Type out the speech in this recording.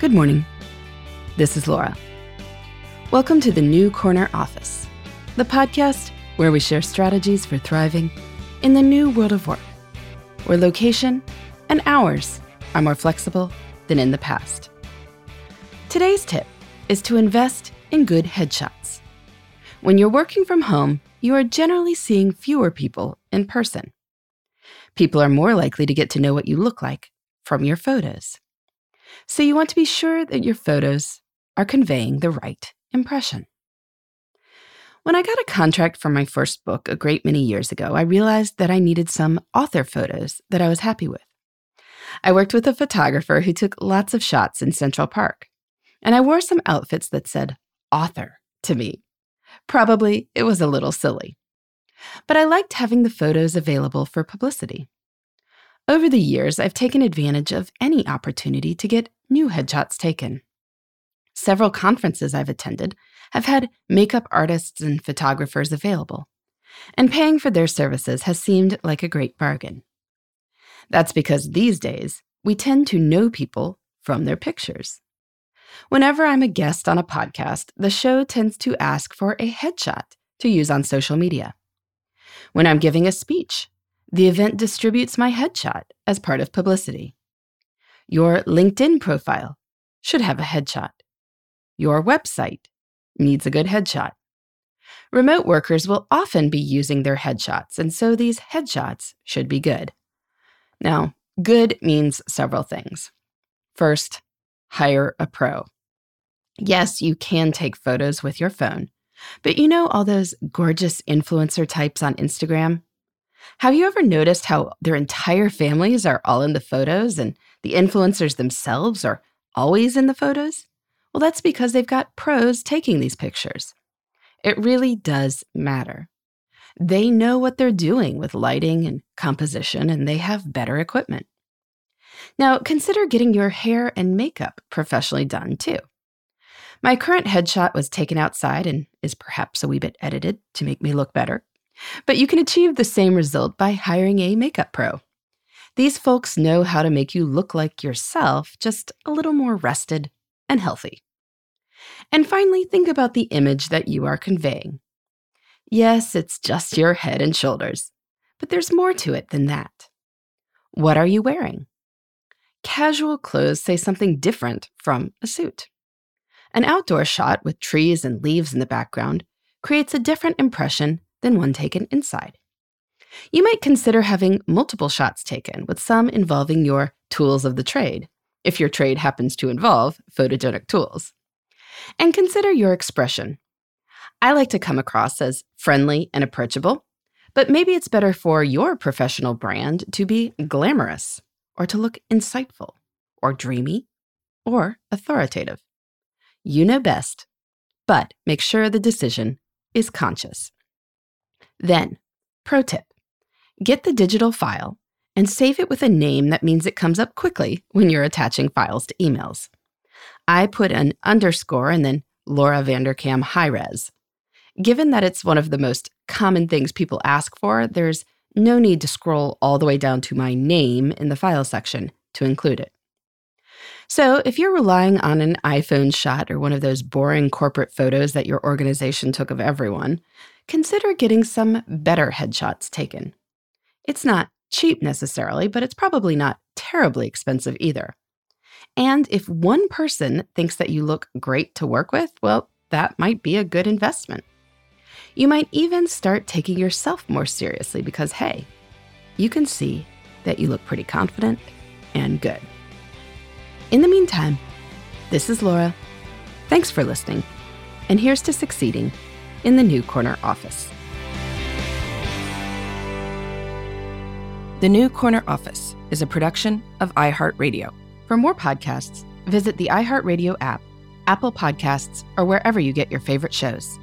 Good morning. This is Laura. Welcome to the New Corner Office, the podcast where we share strategies for thriving in the new world of work, where location and hours are more flexible than in the past. Today's tip is to invest in good headshots. When you're working from home, you are generally seeing fewer people in person. People are more likely to get to know what you look like from your photos. So you want to be sure that your photos are conveying the right impression. When I got a contract for my first book a great many years ago, I realized that I needed some author photos that I was happy with. I worked with a photographer who took lots of shots in Central Park, and I wore some outfits that said author to me. Probably it was a little silly. But I liked having the photos available for publicity. Over the years, I've taken advantage of any opportunity to get new headshots taken. Several conferences I've attended have had makeup artists and photographers available, and paying for their services has seemed like a great bargain. That's because these days, we tend to know people from their pictures. Whenever I'm a guest on a podcast, the show tends to ask for a headshot to use on social media. When I'm giving a speech, the event distributes my headshot as part of publicity. Your LinkedIn profile should have a headshot. Your website needs a good headshot. Remote workers will often be using their headshots, and so these headshots should be good. Now, good means several things. First, hire a pro. Yes, you can take photos with your phone, but you know all those gorgeous influencer types on Instagram? Have you ever noticed how their entire families are all in the photos and the influencers themselves are always in the photos? Well, that's because they've got pros taking these pictures. It really does matter. They know what they're doing with lighting and composition, and they have better equipment. Now, consider getting your hair and makeup professionally done too. My current headshot was taken outside and is perhaps a wee bit edited to make me look better. But you can achieve the same result by hiring a makeup pro. These folks know how to make you look like yourself, just a little more rested and healthy. And finally, think about the image that you are conveying. Yes, it's just your head and shoulders, but there's more to it than that. What are you wearing? Casual clothes say something different from a suit. An outdoor shot with trees and leaves in the background creates a different impression than one taken inside. You might consider having multiple shots taken, with some involving your tools of the trade, if your trade happens to involve photogenic tools. And consider your expression. I like to come across as friendly and approachable, but maybe it's better for your professional brand to be glamorous, or to look insightful, or dreamy, or authoritative. You know best, but make sure the decision is conscious. Then, pro tip get the digital file and save it with a name that means it comes up quickly when you're attaching files to emails. I put an underscore and then Laura Vanderkam high res. Given that it's one of the most common things people ask for, there's no need to scroll all the way down to my name in the file section to include it. So, if you're relying on an iPhone shot or one of those boring corporate photos that your organization took of everyone, consider getting some better headshots taken. It's not cheap necessarily, but it's probably not terribly expensive either. And if one person thinks that you look great to work with, well, that might be a good investment. You might even start taking yourself more seriously because, hey, you can see that you look pretty confident and good. In the meantime, this is Laura. Thanks for listening, and here's to succeeding in the New Corner office. The New Corner Office is a production of iHeartRadio. For more podcasts, visit the iHeartRadio app, Apple Podcasts, or wherever you get your favorite shows.